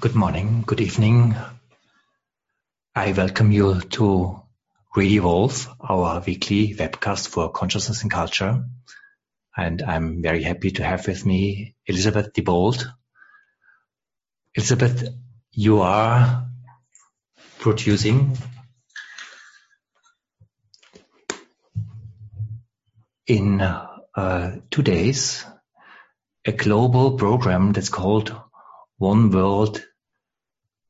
Good morning, good evening. I welcome you to Revolve, our weekly webcast for consciousness and culture. And I'm very happy to have with me Elizabeth Debold. Elizabeth, you are producing in uh, two days a global program that's called One World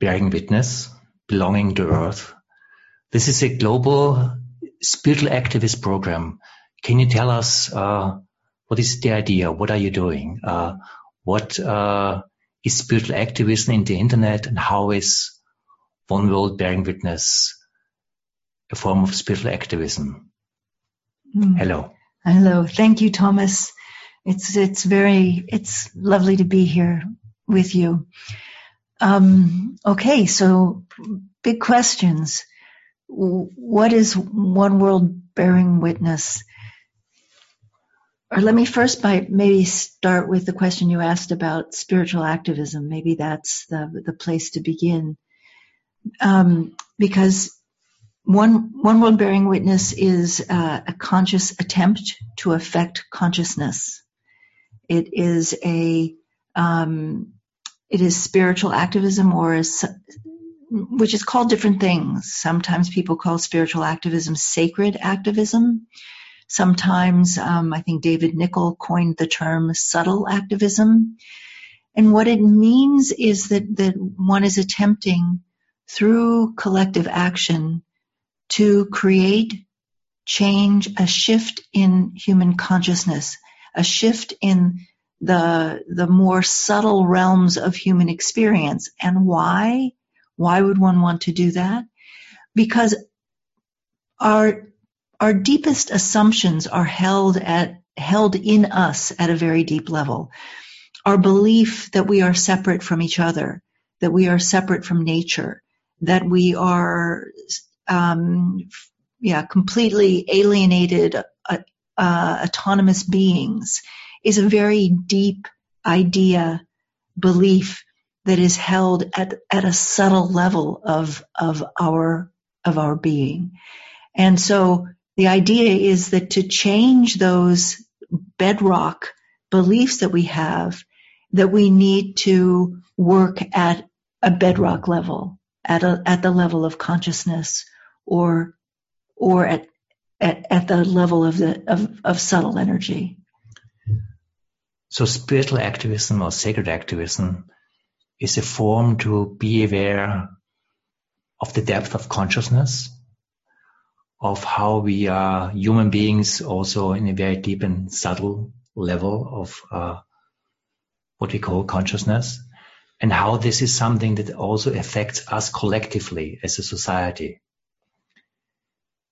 Bearing Witness, Belonging to Earth. This is a global spiritual activist program. Can you tell us uh, what is the idea? What are you doing? Uh, what uh, is spiritual activism in the internet and how is One World Bearing Witness a form of spiritual activism? Mm. Hello. Hello. Thank you, Thomas. It's, it's very, it's lovely to be here with you. Um, okay, so big questions. What is one world bearing witness? Or let me first by maybe start with the question you asked about spiritual activism. Maybe that's the the place to begin, um, because one one world bearing witness is uh, a conscious attempt to affect consciousness. It is a um, it is spiritual activism or is, which is called different things. Sometimes people call spiritual activism sacred activism. Sometimes um, I think David Nicol coined the term subtle activism. And what it means is that, that one is attempting through collective action to create change, a shift in human consciousness, a shift in the the more subtle realms of human experience. And why? Why would one want to do that? Because our our deepest assumptions are held at held in us at a very deep level. Our belief that we are separate from each other, that we are separate from nature, that we are um, yeah completely alienated uh, uh, autonomous beings is a very deep idea, belief that is held at, at a subtle level of, of our, of our being. And so the idea is that to change those bedrock beliefs that we have, that we need to work at a bedrock level, at a, at the level of consciousness or, or at, at, at the level of the, of, of subtle energy. So spiritual activism or sacred activism is a form to be aware of the depth of consciousness, of how we are human beings also in a very deep and subtle level of uh, what we call consciousness, and how this is something that also affects us collectively as a society.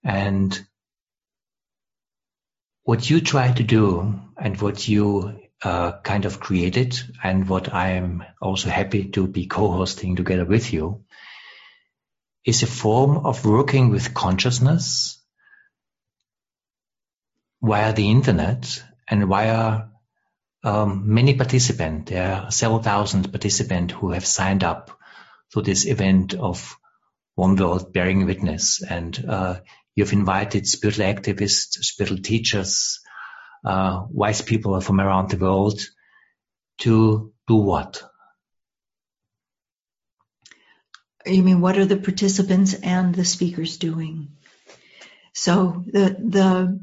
And what you try to do and what you uh, kind of created and what I'm also happy to be co-hosting together with you is a form of working with consciousness via the internet and via um, many participants. There are several thousand participants who have signed up to this event of One World Bearing Witness. And uh, you've invited spiritual activists, spiritual teachers, uh, wise people from around the world to do what? You mean what are the participants and the speakers doing? So the the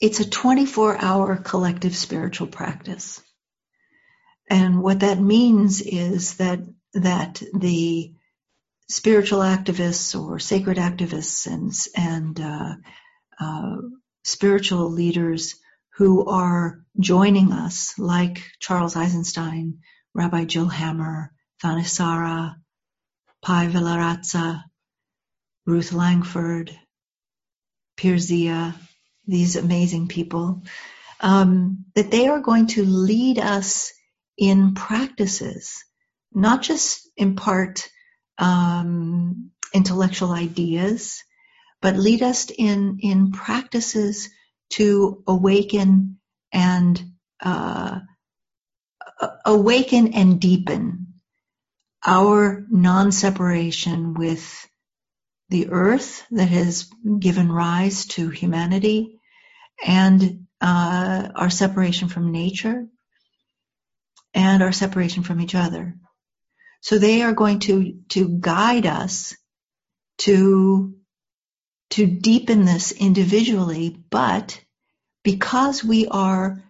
it's a 24 hour collective spiritual practice. And what that means is that that the spiritual activists or sacred activists and and uh, spiritual leaders who are joining us, like Charles Eisenstein, Rabbi Jill Hammer, Thanissara, Pai Villaratsa, Ruth Langford, Pir Zia, these amazing people, um, that they are going to lead us in practices, not just impart um, intellectual ideas, but lead us in, in practices to awaken and uh, awaken and deepen our non-separation with the earth that has given rise to humanity and uh, our separation from nature and our separation from each other. So they are going to, to guide us to, to deepen this individually, but because we are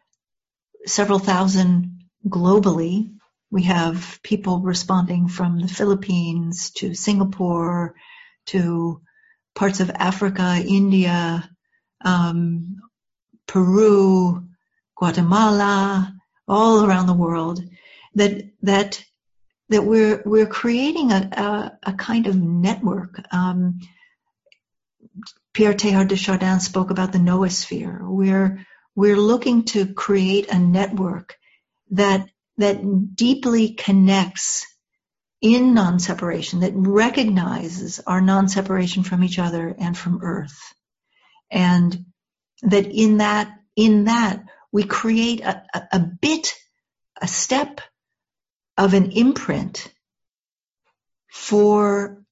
several thousand globally, we have people responding from the Philippines to Singapore to parts of Africa, India, um, Peru, Guatemala, all around the world. That that that we're we're creating a a, a kind of network. Um, Pierre Teilhard de Chardin spoke about the noosphere. We're we're looking to create a network that that deeply connects in non-separation, that recognizes our non-separation from each other and from earth. And that in that, in that, we create a, a, a bit, a step of an imprint for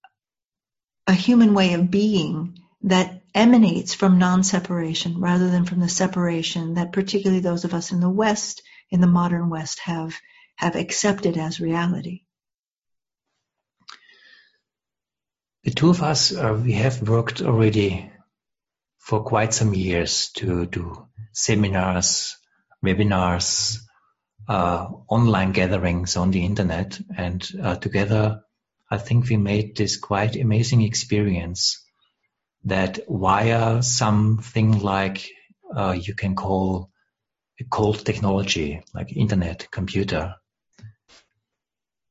a human way of being that emanates from non-separation rather than from the separation that particularly those of us in the West, in the modern West have, have accepted as reality. The two of us, uh, we have worked already for quite some years to do seminars, webinars, uh, online gatherings on the internet. And uh, together, I think we made this quite amazing experience that via something like uh, you can call a cold technology, like internet, computer,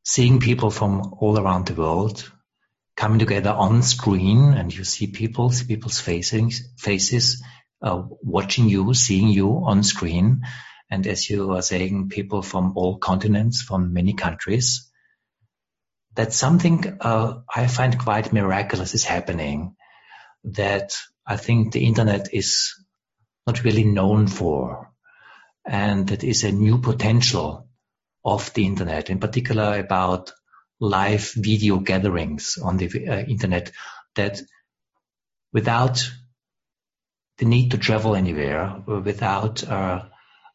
seeing people from all around the world coming together on screen and you see people's people's faces faces uh, watching you seeing you on screen. And as you are saying people from all continents from many countries that's something uh, i find quite miraculous is happening that i think the internet is not really known for and that is a new potential of the internet in particular about live video gatherings on the uh, internet that without the need to travel anywhere, without uh,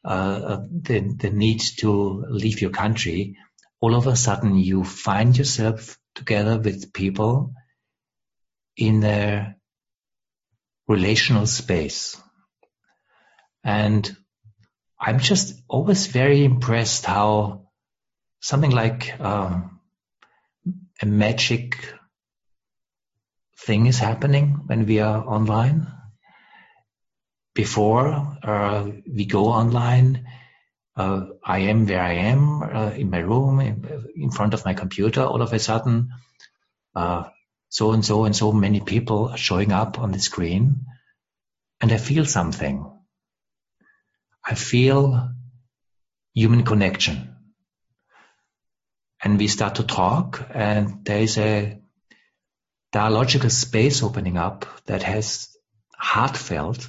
uh, the, the need to leave your country, all of a sudden you find yourself together with people in a relational space. And I'm just always very impressed how something like um, a magic thing is happening when we are online. Before uh, we go online, uh, I am where I am uh, in my room, in, in, front of my computer. All of a sudden, uh, so and so and so many people are showing up on the screen, and I feel something. I feel human connection and we start to talk and there is a dialogical space opening up that has heartfelt,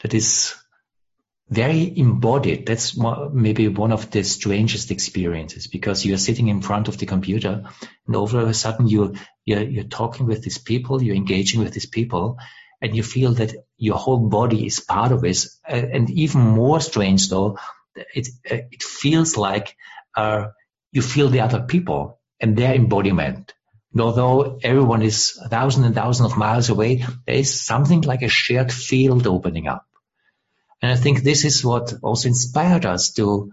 that is very embodied. That's maybe one of the strangest experiences because you're sitting in front of the computer and all of a sudden you, you're, you're talking with these people, you're engaging with these people and you feel that your whole body is part of it. And even more strange though, it, it feels like, uh, you feel the other people and their embodiment. And although everyone is a thousand and thousand of miles away, there is something like a shared field opening up. And I think this is what also inspired us to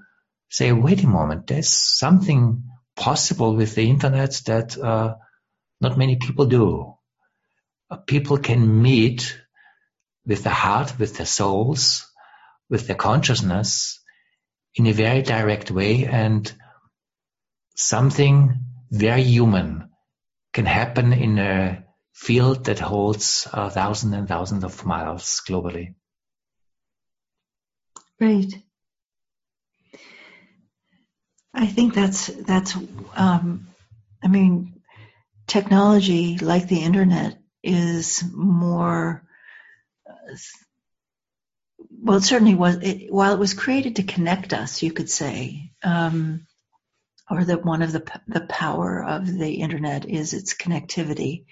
say, wait a moment, there's something possible with the internet that uh, not many people do. Uh, people can meet with the heart, with their souls, with their consciousness in a very direct way and something very human can happen in a field that holds thousands and thousands of miles globally. Right. I think that's that's. Um, I mean, technology like the internet is more well, certainly was. It, while it was created to connect us, you could say, um, or that one of the the power of the internet is its connectivity.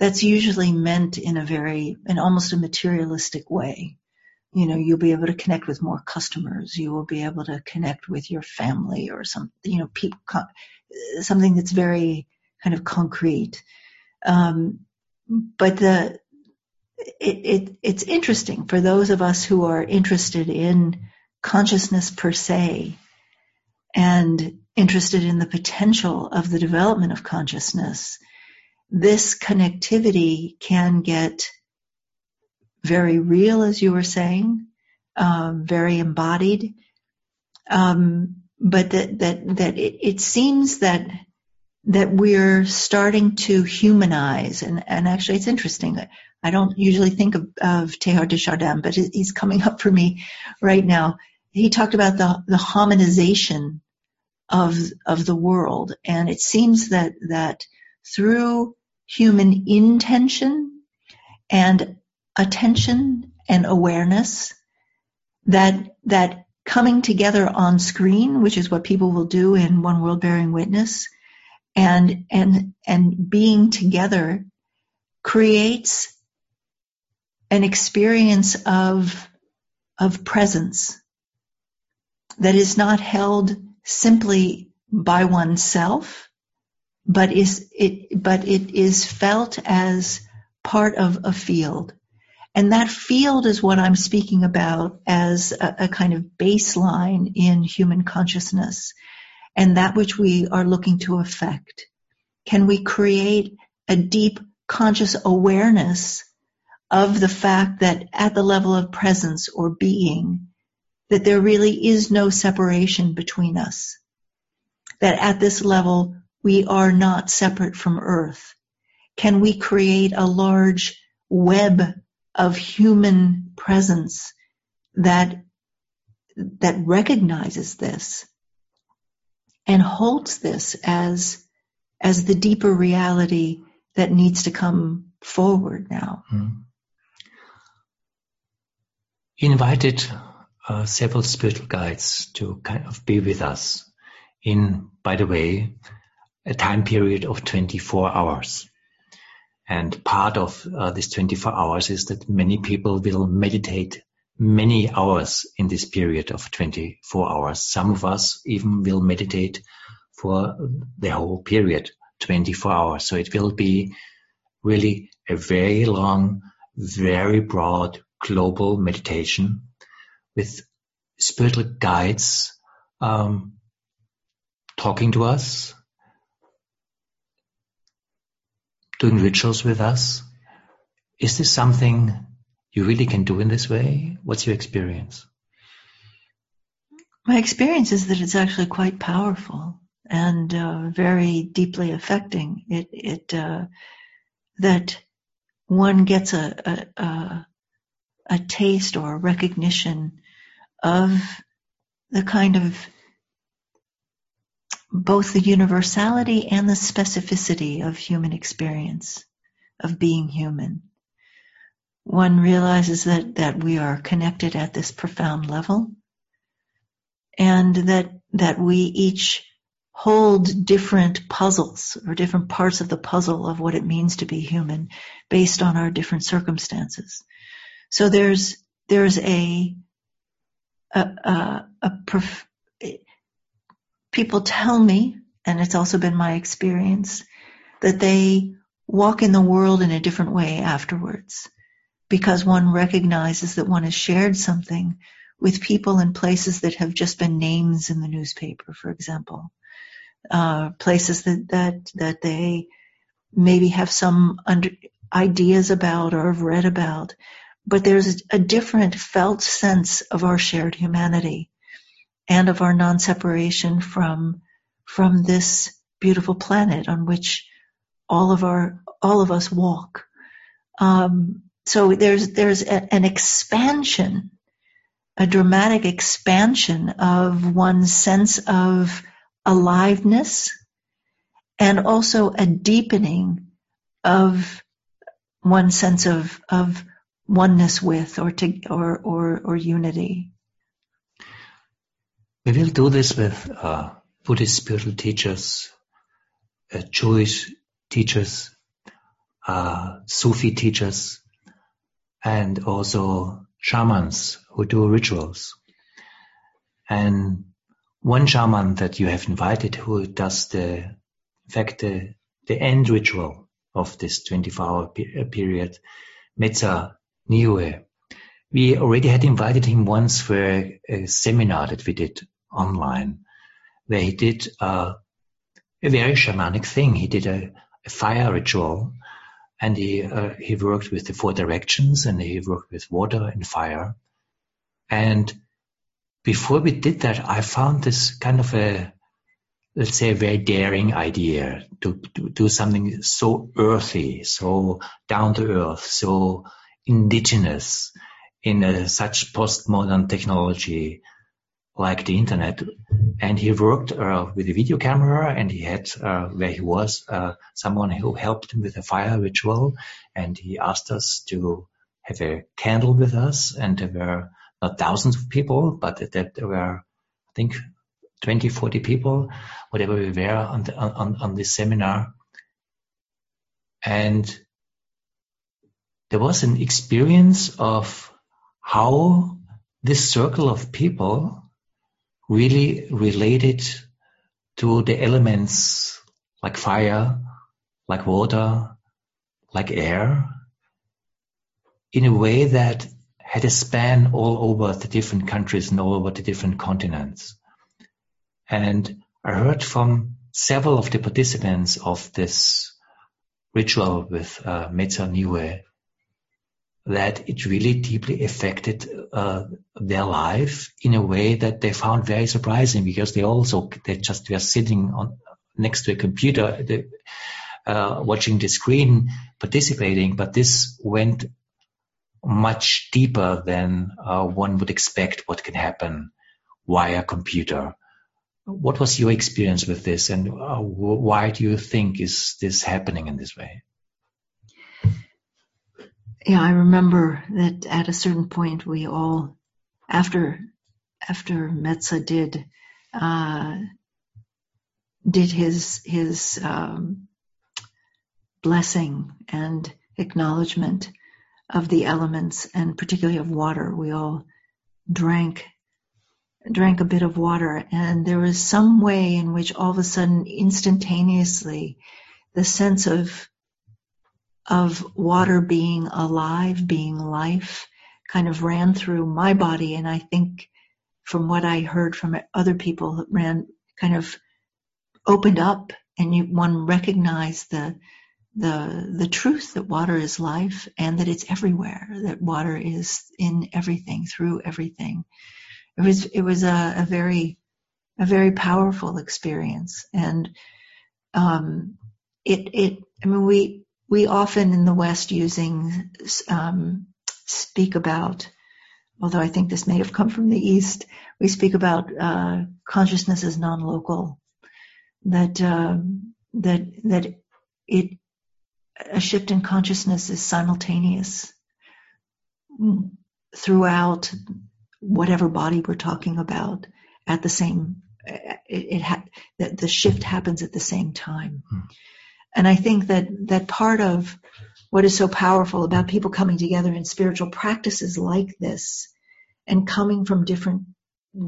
That's usually meant in a very, in almost a materialistic way. You know, you'll be able to connect with more customers. You will be able to connect with your family or some, you know, people, something that's very kind of concrete. Um, but the it, it, it's interesting for those of us who are interested in consciousness per se and interested in the potential of the development of consciousness, this connectivity can get very real, as you were saying, um, very embodied. Um, but that that that it, it seems that that we're starting to humanize, and and actually, it's interesting. I don't usually think of, of Teilhard de Chardin, but he's coming up for me right now. He talked about the, the hominization of, of the world. And it seems that, that through human intention and attention and awareness, that, that coming together on screen, which is what people will do in One World Bearing Witness, and, and, and being together creates an experience of, of presence that is not held simply by oneself, but is it, but it is felt as part of a field. And that field is what I'm speaking about as a, a, kind of baseline in human consciousness and that which we are looking to affect. Can we create a deep conscious awareness of the fact that at the level of presence or being, that there really is no separation between us. That at this level, we are not separate from earth. Can we create a large web of human presence that, that recognizes this and holds this as, as the deeper reality that needs to come forward now? Mm invited uh, several spiritual guides to kind of be with us in, by the way, a time period of 24 hours. And part of uh, this 24 hours is that many people will meditate many hours in this period of 24 hours. Some of us even will meditate for the whole period, 24 hours. So it will be really a very long, very broad global meditation with spiritual guides um, talking to us, doing rituals with us. Is this something you really can do in this way? What's your experience? My experience is that it's actually quite powerful and uh, very deeply affecting. It, it uh, that one gets a, a, a, a taste or a recognition of the kind of both the universality and the specificity of human experience, of being human. One realizes that, that we are connected at this profound level and that, that we each hold different puzzles or different parts of the puzzle of what it means to be human based on our different circumstances. So there's there's a a, a, a prof, people tell me, and it's also been my experience, that they walk in the world in a different way afterwards because one recognizes that one has shared something with people in places that have just been names in the newspaper, for example, uh, places that that that they maybe have some under, ideas about or have read about, but there's a different felt sense of our shared humanity and of our non-separation from, from this beautiful planet on which all of our, all of us walk. Um, so there's, there's a, an expansion, a dramatic expansion of one's sense of aliveness and also a deepening of one's sense of, of oneness with or to or or, or unity? We will do this with uh, Buddhist spiritual teachers, uh, Jewish teachers, uh, Sufi teachers, and also shamans who do rituals. And one shaman that you have invited who does the, in fact, the, the end ritual of this 24 hour pe- period, Metsa Niue. We already had invited him once for a, a seminar that we did online, where he did uh, a very shamanic thing. He did a, a fire ritual, and he uh, he worked with the four directions, and he worked with water and fire. And before we did that, I found this kind of a let's say a very daring idea to, to do something so earthy, so down to earth, so indigenous in a, such postmodern technology like the internet. And he worked uh, with a video camera and he had, uh, where he was, uh, someone who helped him with a fire ritual. And he asked us to have a candle with us. And there were not thousands of people, but that there were, I think, 20, 40 people, whatever we were on, the, on, on this seminar. And there was an experience of how this circle of people really related to the elements like fire, like water, like air, in a way that had a span all over the different countries and all over the different continents. And I heard from several of the participants of this ritual with uh, Metsa Niue that it really deeply affected uh, their life in a way that they found very surprising because they also they just were sitting on next to a computer they, uh, watching the screen participating but this went much deeper than uh, one would expect what can happen via computer. What was your experience with this and uh, why do you think is this happening in this way yeah, I remember that at a certain point we all, after after Metsa did uh, did his his um, blessing and acknowledgement of the elements and particularly of water, we all drank drank a bit of water, and there was some way in which all of a sudden, instantaneously, the sense of of water being alive, being life, kind of ran through my body. And I think from what I heard from other people, it ran kind of opened up and you, one recognized the, the, the truth that water is life and that it's everywhere, that water is in everything, through everything. It was, it was a, a very, a very powerful experience. And, um, it, it, I mean, we, we often in the West using um, speak about, although I think this may have come from the East, we speak about uh, consciousness as non-local. That uh, that that it a shift in consciousness is simultaneous throughout whatever body we're talking about at the same it, it ha- that the shift happens at the same time. Hmm. And I think that, that part of what is so powerful about people coming together in spiritual practices like this and coming from different,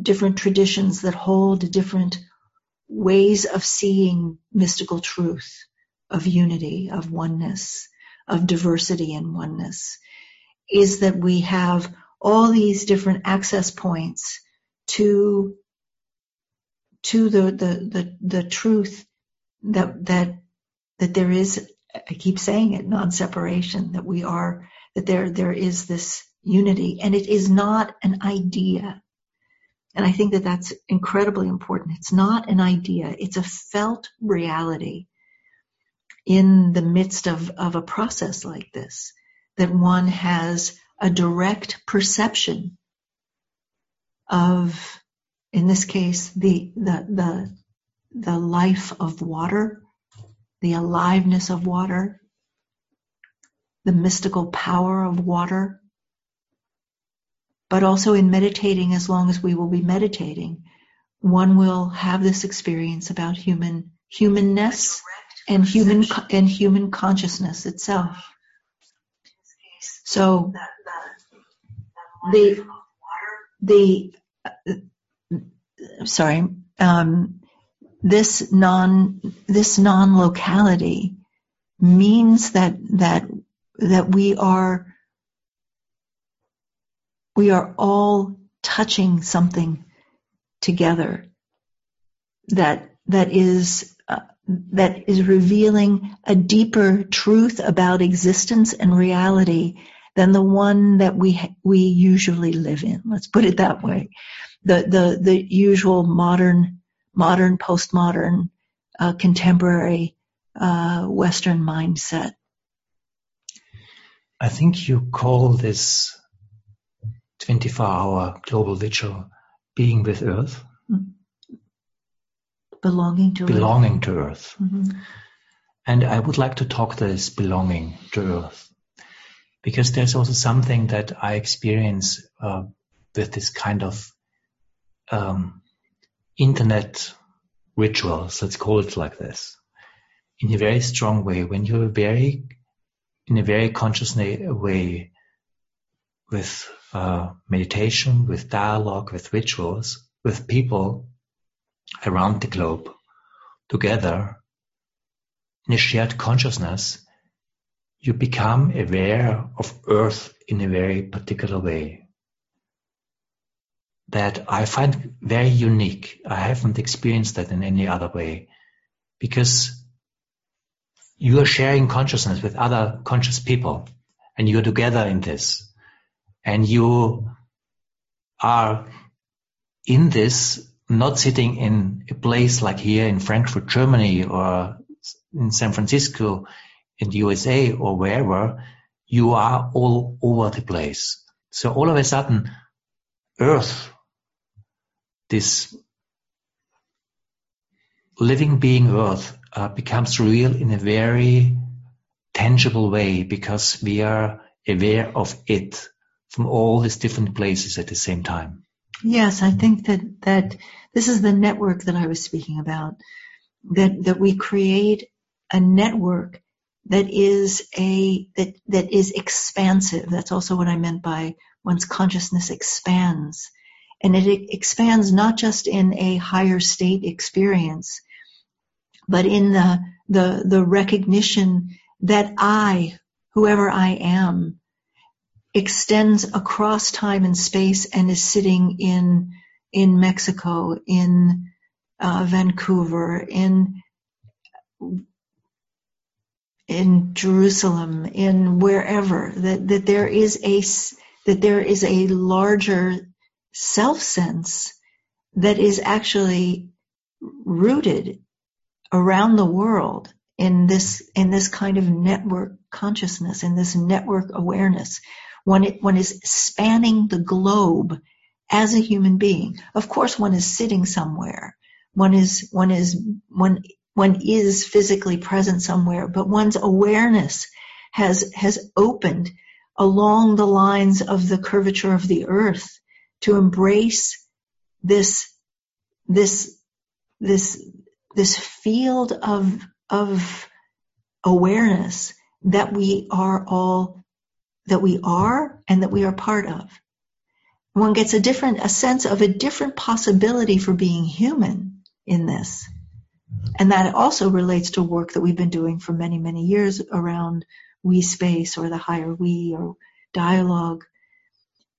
different traditions that hold different ways of seeing mystical truth, of unity, of oneness, of diversity and oneness, is that we have all these different access points to to the the the, the truth that that that there is, I keep saying it, non-separation, that we are, that there, there is this unity and it is not an idea. And I think that that's incredibly important. It's not an idea. It's a felt reality in the midst of, of a process like this, that one has a direct perception of, in this case, the, the, the, the life of water the aliveness of water, the mystical power of water, but also in meditating, as long as we will be meditating, one will have this experience about human humanness and human and human consciousness itself. So the the uh, sorry um, this non this non locality means that that that we are we are all touching something together that that is uh, that is revealing a deeper truth about existence and reality than the one that we we usually live in. Let's put it that way. The the the usual modern modern postmodern uh, contemporary uh, Western mindset. I think you call this 24 hour global vigil being with Earth. Belonging to belonging Earth. to Earth. Mm-hmm. And I would like to talk this belonging to Earth because there's also something that I experience uh, with this kind of um, internet rituals. Let's call it like this, in a very strong way. When you're very, in a very conscious way, with uh, meditation, with dialogue, with rituals, with people around the globe together in a shared consciousness, you become aware of earth in a very particular way that I find very unique. I haven't experienced that in any other way because you are sharing consciousness with other conscious people and you're together in this and you are in this not sitting in a place like here in Frankfurt, Germany or in San Francisco in the USA or wherever, you are all over the place. So all of a sudden, Earth, this living being Earth, uh, becomes real in a very tangible way because we are aware of it from all these different places at the same time. Yes, I think that, that this is the network that I was speaking about. That, that we create a network that is a, that, that is expansive. That's also what I meant by one's consciousness expands. And it expands not just in a higher state experience, but in the, the, the recognition that I, whoever I am, extends across time and space and is sitting in in Mexico, in uh, Vancouver, in in Jerusalem, in wherever that that there is a that there is a larger self sense that is actually rooted around the world in this in this kind of network consciousness in this network awareness one, one is spanning the globe as a human being. Of course, one is sitting somewhere. One is, one is, one, one is physically present somewhere, but one's awareness has, has opened along the lines of the curvature of the earth to embrace this, this, this, this field of, of awareness that we are all that we are and that we are part of. One gets a different, a sense of a different possibility for being human in this. And that also relates to work that we've been doing for many, many years around we space or the higher we or dialogue.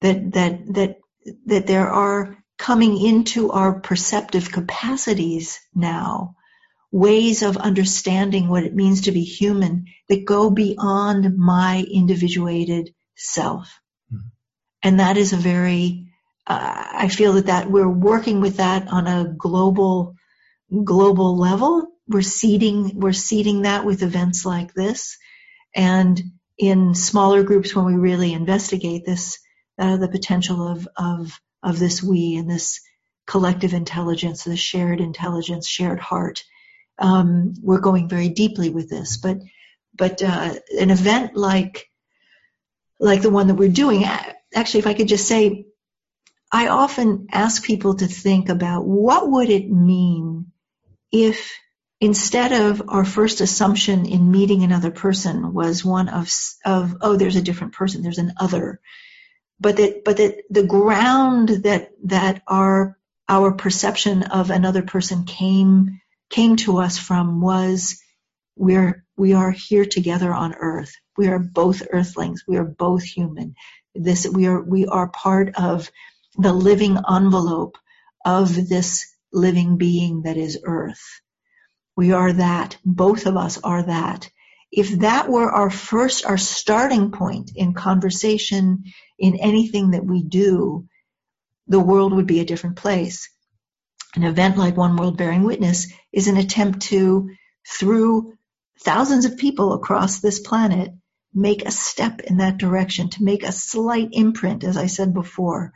That, that, that, that there are coming into our perceptive capacities now ways of understanding what it means to be human that go beyond my individuated self. Mm-hmm. And that is a very, uh, I feel that that we're working with that on a global, global level. We're seeding, we're seeding that with events like this. And in smaller groups when we really investigate this, uh, the potential of, of, of this we and this collective intelligence, this shared intelligence, shared heart, um, we're going very deeply with this. But but uh, an event like like the one that we're doing, actually, if I could just say, I often ask people to think about what would it mean if instead of our first assumption in meeting another person was one of, of oh, there's a different person, there's an other, but that, but that the ground that, that our, our perception of another person came, came to us from was we're, we are here together on earth. We are both earthlings. We are both human. This, we are, we are part of the living envelope of this living being that is earth. We are that. Both of us are that. If that were our first, our starting point in conversation, in anything that we do, the world would be a different place. An event like One World Bearing Witness is an attempt to, through thousands of people across this planet, make a step in that direction, to make a slight imprint, as I said before,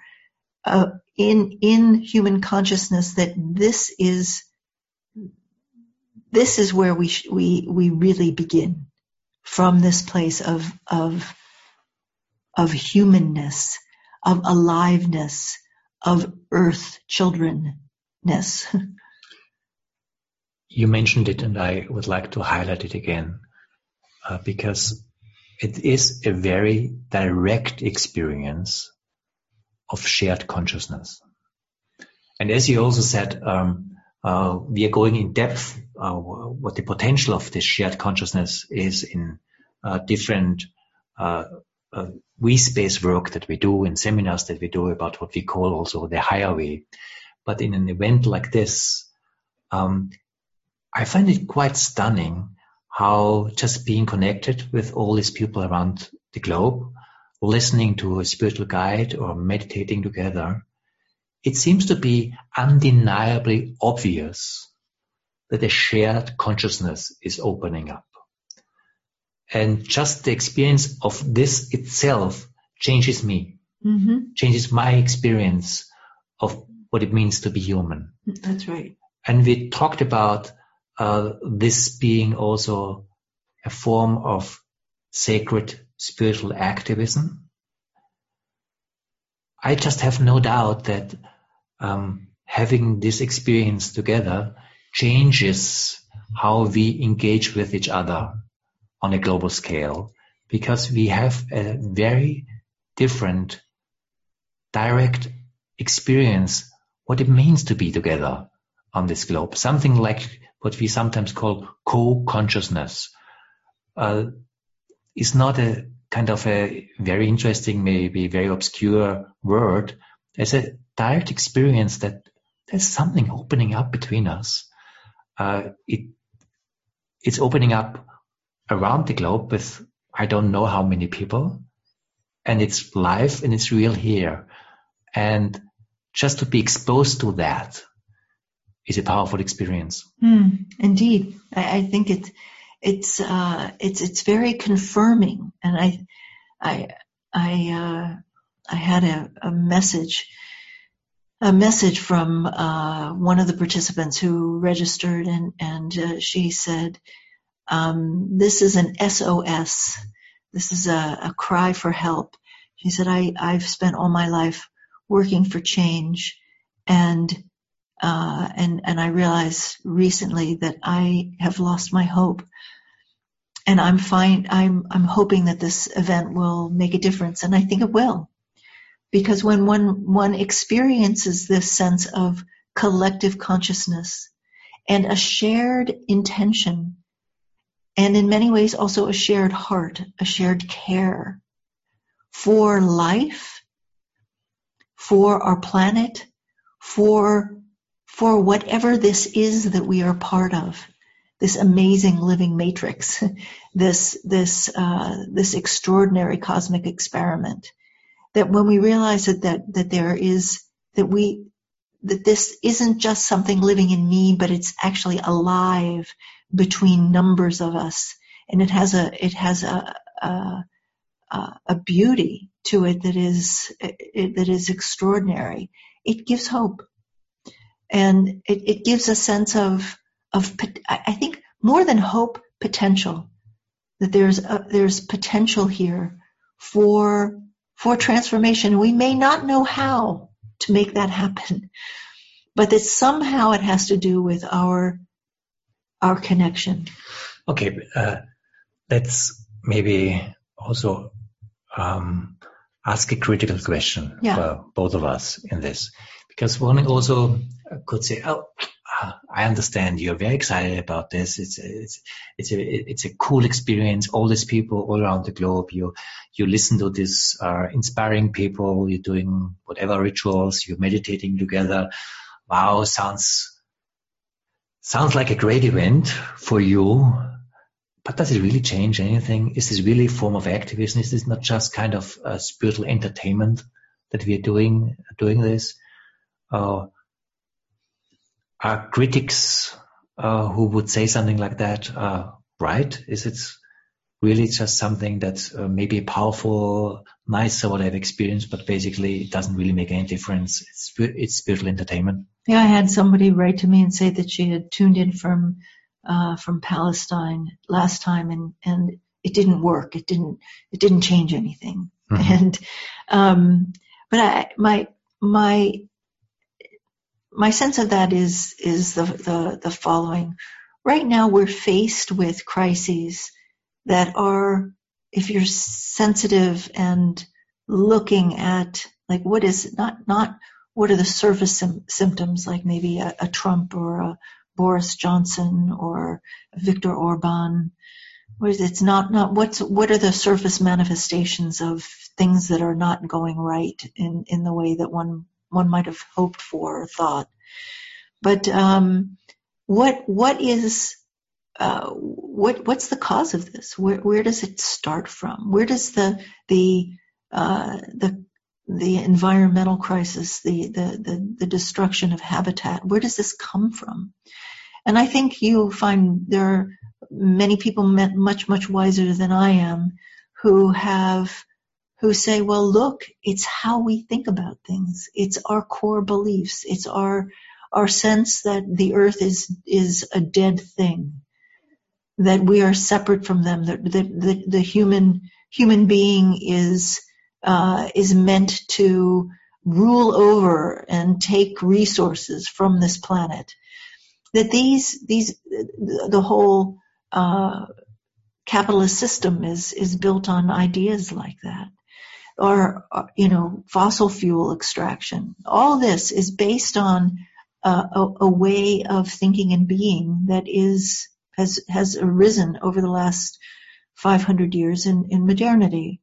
uh, in in human consciousness that this is this is where we sh- we we really begin from this place of of of humanness, of aliveness, of earth childrenness. you mentioned it, and I would like to highlight it again uh, because it is a very direct experience of shared consciousness. And as you also said, um, uh, we are going in depth uh, what the potential of this shared consciousness is in uh, different uh, uh, we space work that we do in seminars that we do about what we call also the higher way. But in an event like this, um, I find it quite stunning how just being connected with all these people around the globe, listening to a spiritual guide or meditating together, it seems to be undeniably obvious that a shared consciousness is opening up. And just the experience of this itself changes me, mm-hmm. changes my experience of what it means to be human. That's right. And we talked about uh, this being also a form of sacred spiritual activism. I just have no doubt that um, having this experience together changes how we engage with each other on a global scale because we have a very different direct experience what it means to be together on this globe. Something like what we sometimes call co-consciousness uh, is not a kind of a very interesting, maybe very obscure word. It's a direct experience that there's something opening up between us. Uh, it it's opening up around the globe with I don't know how many people, and it's live and it's real here, and just to be exposed to that is a powerful experience. Mm, indeed, I, I, think it it's uh, it's it's very confirming, and I I I uh, I had a, a message a message from uh, one of the participants who registered, and and uh, she said, um, "This is an SOS. This is a, a cry for help." She said, "I I've spent all my life working for change, and uh, and and I realized recently that I have lost my hope." And I'm fine. I'm I'm hoping that this event will make a difference, and I think it will because when one one experiences this sense of collective consciousness and a shared intention and in many ways also a shared heart a shared care for life for our planet for for whatever this is that we are part of this amazing living matrix this this uh, this extraordinary cosmic experiment that when we realize that, that, that there is, that we, that this isn't just something living in me, but it's actually alive between numbers of us. And it has a, it has a, a, a beauty to it that is, that is extraordinary. It gives hope. And it, it gives a sense of, of, I think more than hope, potential. That there's, a, there's potential here for for transformation. We may not know how, to make that happen. But that somehow it has to do with our our connection. Okay, uh, let's maybe also um, ask a critical question yeah. for both of us in this, because one also could say, "Oh, I understand you're very excited about this. It's it's it's a it's a cool experience. All these people all around the globe. You you listen to these uh, inspiring people. You're doing whatever rituals. You're meditating together. Wow, sounds sounds like a great event for you. But does it really change anything? Is this really a form of activism? Is this not just kind of spiritual entertainment that we are doing doing this? Uh, are critics uh, who would say something like that uh, right? Is it really just something that's uh, maybe powerful, nice, or what I've experienced, but basically it doesn't really make any difference? It's, it's spiritual entertainment. Yeah, I had somebody write to me and say that she had tuned in from uh, from Palestine last time, and and it didn't work. It didn't it didn't change anything. Mm-hmm. And um, but I my my my sense of that is is the, the, the following. Right now, we're faced with crises that are, if you're sensitive and looking at like what is not not what are the surface sim- symptoms like maybe a, a, Trump or a Boris Johnson or Viktor Orban. It's not not what's what are the surface manifestations of things that are not going right in in the way that one one might have hoped for or thought. But um, what what is uh, what what's the cause of this? Where where does it start from? Where does the the uh, the the environmental crisis, the, the, the, the, destruction of habitat, where does this come from? And I think you'll find there are many people much, much wiser than I am who have who say, well, look, it's how we think about things. It's our core beliefs. It's our, our sense that the earth is, is a dead thing, that we are separate from them, that, that the human, human being is, uh, is meant to rule over and take resources from this planet. That these, these, the whole, uh, capitalist system is, is built on ideas like that or, you know, fossil fuel extraction. All this is based on uh, a, a, way of thinking and being that is has has arisen over the last 500 years in, in modernity.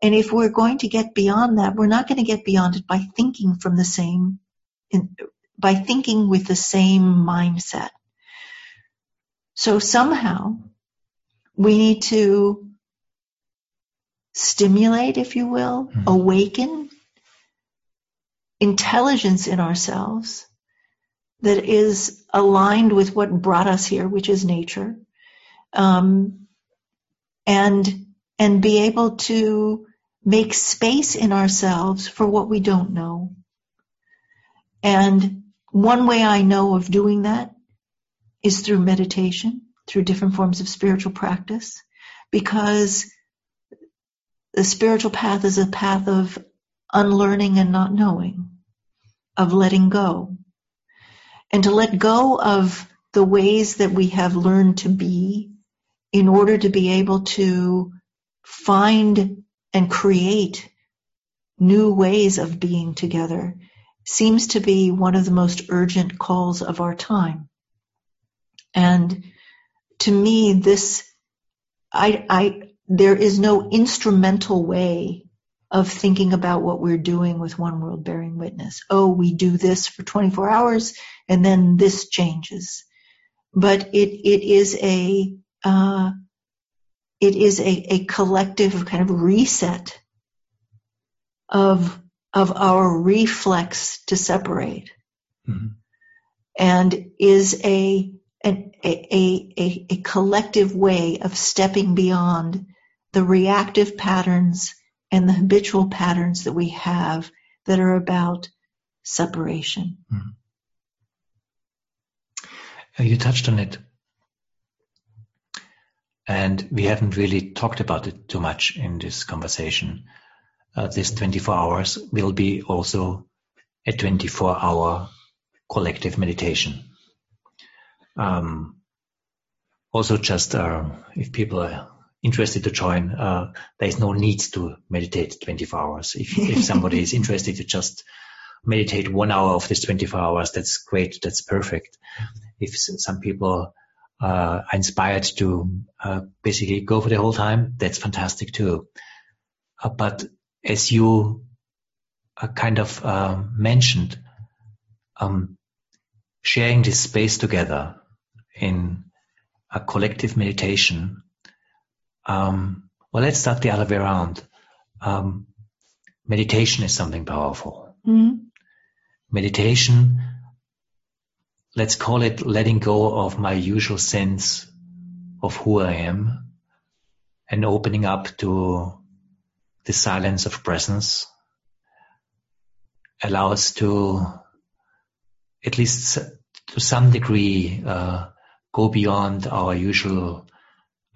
And if we're going to get beyond that, we're not going to get beyond it by thinking from the same, in, by thinking with the same mindset. So somehow we need to stimulate, if you will, mm-hmm. awaken intelligence in ourselves that is aligned with what brought us here, which is nature, um, and and be able to make space in ourselves for what we don't know. And one way I know of doing that is through meditation, through different forms of spiritual practice, because the spiritual path is a path of unlearning and not knowing, of letting go. And to let go of the ways that we have learned to be in order to be able to find and create new ways of being together seems to be one of the most urgent calls of our time. And to me, this, I, I, there is no instrumental way of thinking about what we're doing with One World Bearing Witness. Oh, we do this for 24 hours and then this changes. But it, it is a, uh, it is a, a collective kind of reset of, of our reflex to separate. Mm-hmm. And is a, an, a, a, a collective way of stepping beyond the reactive patterns and the habitual patterns that we have that are about separation. Mm-hmm. You touched on it. And we haven't really talked about it too much in this conversation. Uh, this 24 hours will be also a 24 hour collective meditation. Um, also just, uh, if people are interested to join, uh, there is no need to meditate 24 hours. If, if somebody is interested to just meditate one hour of this 24 hours, that's great. That's perfect. If some people uh, are inspired to uh, basically go for the whole time, that's fantastic too. Uh, but as you uh, kind of uh, mentioned, um, sharing this space together in a collective meditation. Um, well, let's start the other way around. Um, meditation is something powerful. Mm-hmm. Meditation, let's call it letting go of my usual sense of who I am and opening up to the silence of presence allows to at least to some degree uh, go beyond our usual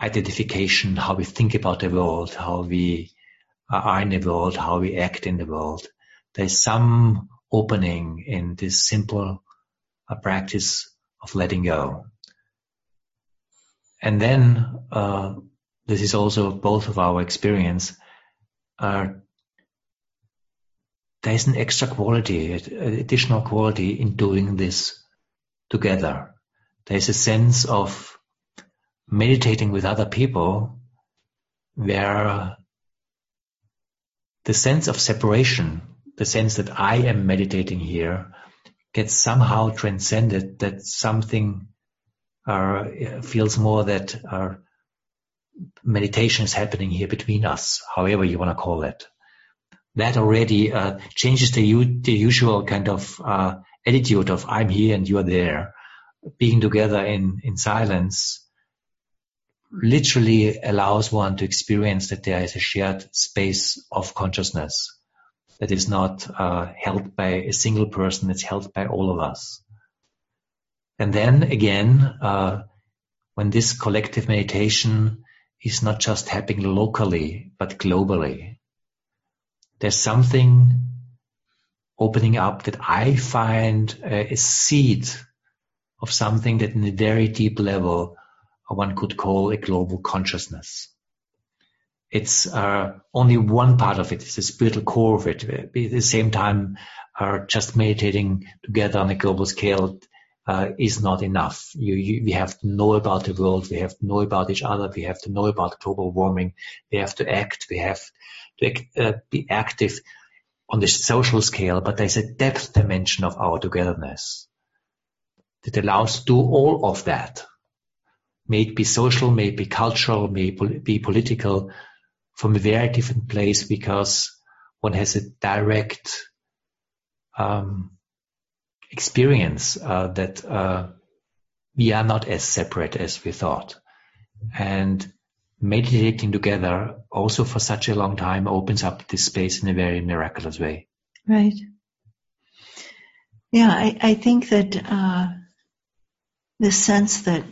identification, how we think about the world, how we are in the world, how we act in the world. There's some opening in this simple uh, practice of letting go. And then, uh, this is also both of our experience, uh, there's an extra quality, additional quality in doing this together. There's a sense of meditating with other people where the sense of separation, the sense that I am meditating here gets somehow transcended, that something uh, feels more that uh, meditation is happening here between us, however you want to call it. That already uh, changes the, u- the usual kind of uh, attitude of I'm here and you're there being together in, in silence literally allows one to experience that there is a shared space of consciousness that is not uh, held by a single person, it's held by all of us. And then again, uh, when this collective meditation is not just happening locally, but globally, there's something opening up that I find a, a seed of something that in a very deep level one could call a global consciousness. It's uh, only one part of it. It's the spiritual core of it. At the same time, uh, just meditating together on a global scale uh, is not enough. You, you, we have to know about the world. We have to know about each other. We have to know about global warming. We have to act. We have to uh, be active on the social scale. But there's a depth dimension of our togetherness that allows to do all of that. May it be social, may it be cultural, may it be political, from a very different place because one has a direct um, experience uh, that uh, we are not as separate as we thought. And meditating together also for such a long time opens up this space in a very miraculous way. Right. Yeah, I, I think that uh, the sense that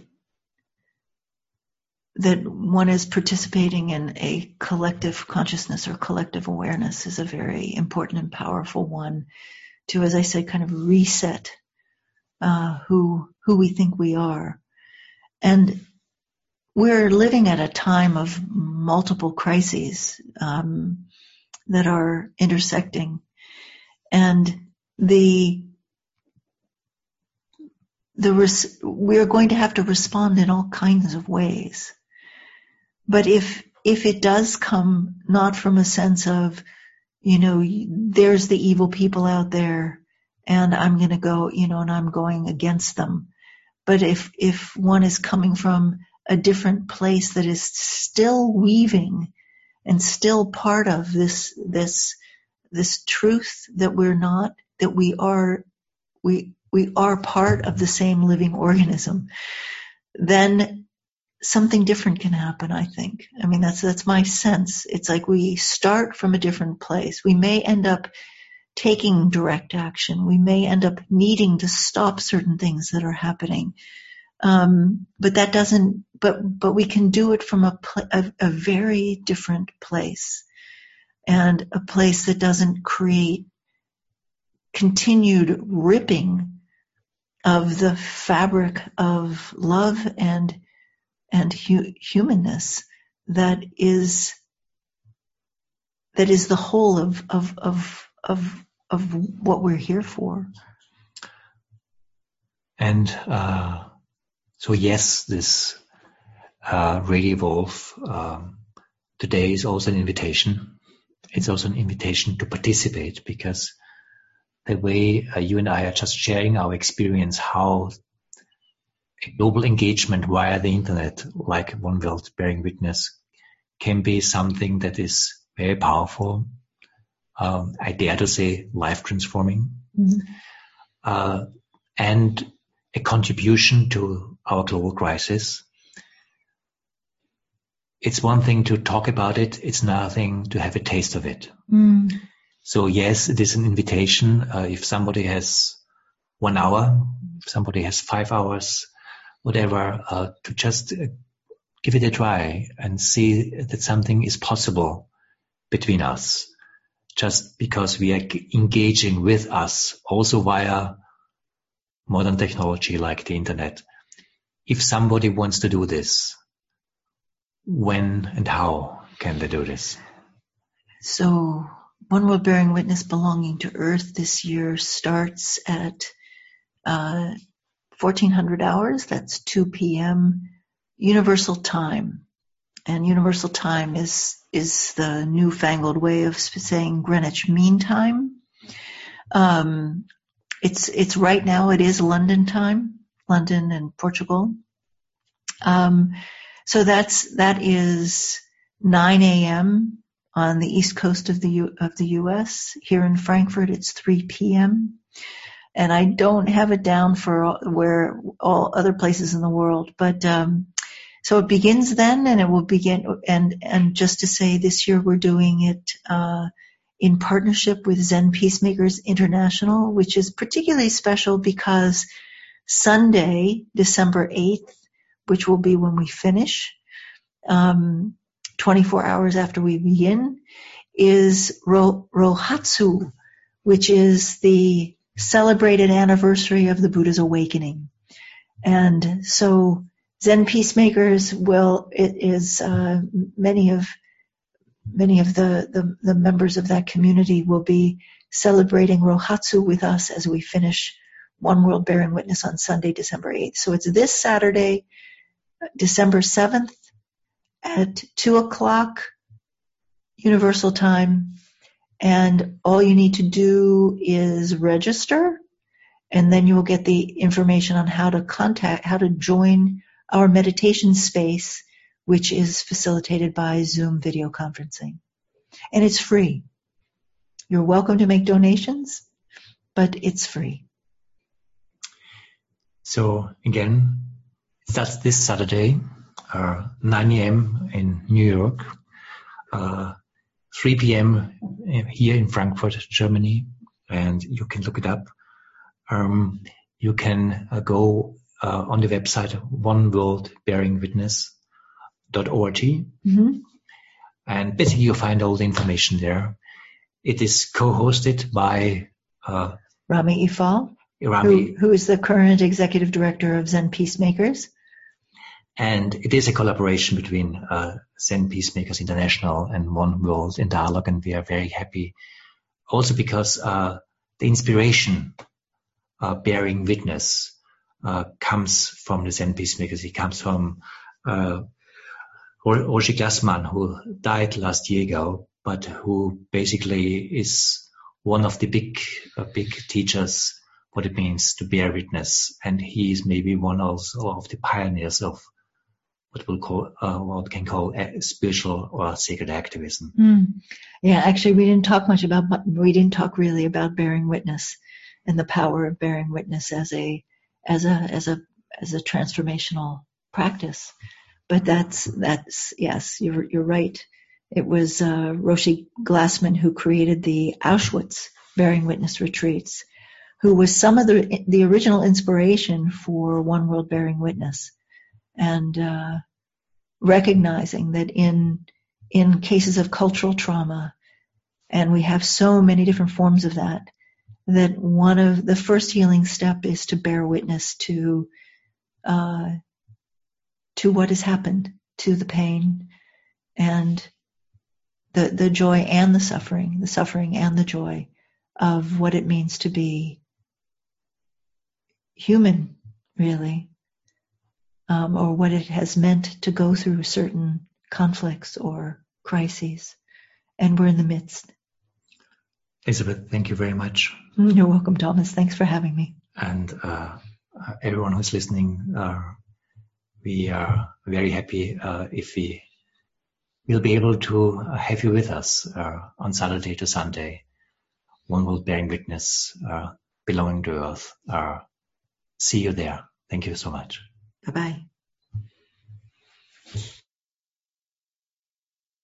that one is participating in a collective consciousness or collective awareness is a very important and powerful one to, as I say, kind of reset uh, who who we think we are, and we're living at a time of multiple crises um, that are intersecting, and the the res- we're going to have to respond in all kinds of ways. But if if it does come not from a sense of, you know, there's the evil people out there, and I'm going to go, you know, and I'm going against them. But if if one is coming from a different place that is still weaving and still part of this this this truth that we're not that we are we we are part of the same living organism, then something different can happen, I think. I mean, that's, that's my sense. It's like we start from a different place. We may end up taking direct action. We may end up needing to stop certain things that are happening. Um, but that doesn't, but, but we can do it from a, a, a very different place and a place that doesn't create continued ripping of the fabric of love and and hu- humanness that is that is the whole of of of of of what we're here for. And uh, so, yes, this uh, Radio Evolve um, today is also an invitation. It's also an invitation to participate because the way uh, you and I are just sharing our experience, how global engagement via the internet, like One World Bearing Witness, can be something that is very powerful. Um, I dare to say life transforming. Mm-hmm. Uh, and a contribution to our global crisis. It's one thing to talk about it. It's another thing to have a taste of it. Mm. So yes, it is an invitation. Uh, if somebody has one hour, if somebody has five hours, whatever, uh, to just uh, give it a try and see that something is possible between us just because we are engaging with us also via modern technology like the internet. If somebody wants to do this, when and how can they do this? So, One World Bearing Witness Belonging to Earth this year starts at uh, 1400 hours. That's 2 p.m. Universal Time. And Universal Time is is the newfangled way of saying Greenwich Mean Time. Um, it's it's right now. It is London time, London and Portugal. Um, so that's that is 9 a.m. on the east coast of the U, of the U.S. Here in Frankfurt, it's 3 p.m. And I don't have it down for all, where all other places in the world, but um, so it begins then, and it will begin. And and just to say, this year we're doing it. Uh, in partnership with Zen Peacemakers International, which is particularly special because Sunday, December 8th, which will be when we finish, um, 24 hours after we begin, is Ro- Rohatsu, which is the celebrated anniversary of the Buddha's awakening. And so Zen Peacemakers will, it is, uh, many of many of the, the, the, members of that community will be celebrating Rohatsu with us as we finish One World Bearing Witness on Sunday, December 8th. So it's this Saturday, December 7th at 2 o'clock Universal Time. And all you need to do is register and then you will get the information on how to contact, how to join our meditation space which is facilitated by Zoom video conferencing. And it's free. You're welcome to make donations, but it's free. So again, that's this Saturday, uh, 9 a.m. in New York, uh, 3 p.m. here in Frankfurt, Germany, and you can look it up. Um, you can uh, go uh, on the website One World Bearing Witness org. Mm-hmm. And basically you'll find all the information there. It is co-hosted by uh, Rami Efal, Rami, who, who is the current executive director of Zen Peacemakers. And it is a collaboration between uh, Zen Peacemakers International and One World in Dialogue, and we are very happy. Also because uh, the inspiration uh, bearing witness uh, comes from the Zen Peacemakers. It comes from uh, Roshi Glassman, who died last year ago, but who basically is one of the big, uh, big teachers what it means to bear witness. And he is maybe one also of the pioneers of what we'll call, uh, what we can call spiritual or sacred activism. Mm. Yeah, actually, we didn't talk much about, we didn't talk really about bearing witness and the power of bearing witness as a, as a, as a, as a transformational practice. But that's that's yes, you're you're right. It was uh, Roshi Glassman who created the Auschwitz Bearing Witness retreats, who was some of the the original inspiration for One World Bearing Witness, and uh, recognizing that in in cases of cultural trauma, and we have so many different forms of that, that one of the first healing step is to bear witness to uh, to what has happened, to the pain and the the joy and the suffering, the suffering and the joy of what it means to be human, really, um, or what it has meant to go through certain conflicts or crises, and we're in the midst. Elizabeth, thank you very much. Mm, you're welcome, Thomas. Thanks for having me. And uh, everyone who's listening, uh, we are very happy uh, if we will be able to have you with us uh, on Saturday to Sunday. One world bearing witness, uh, belonging to Earth. see you there. Thank you so much. Bye bye.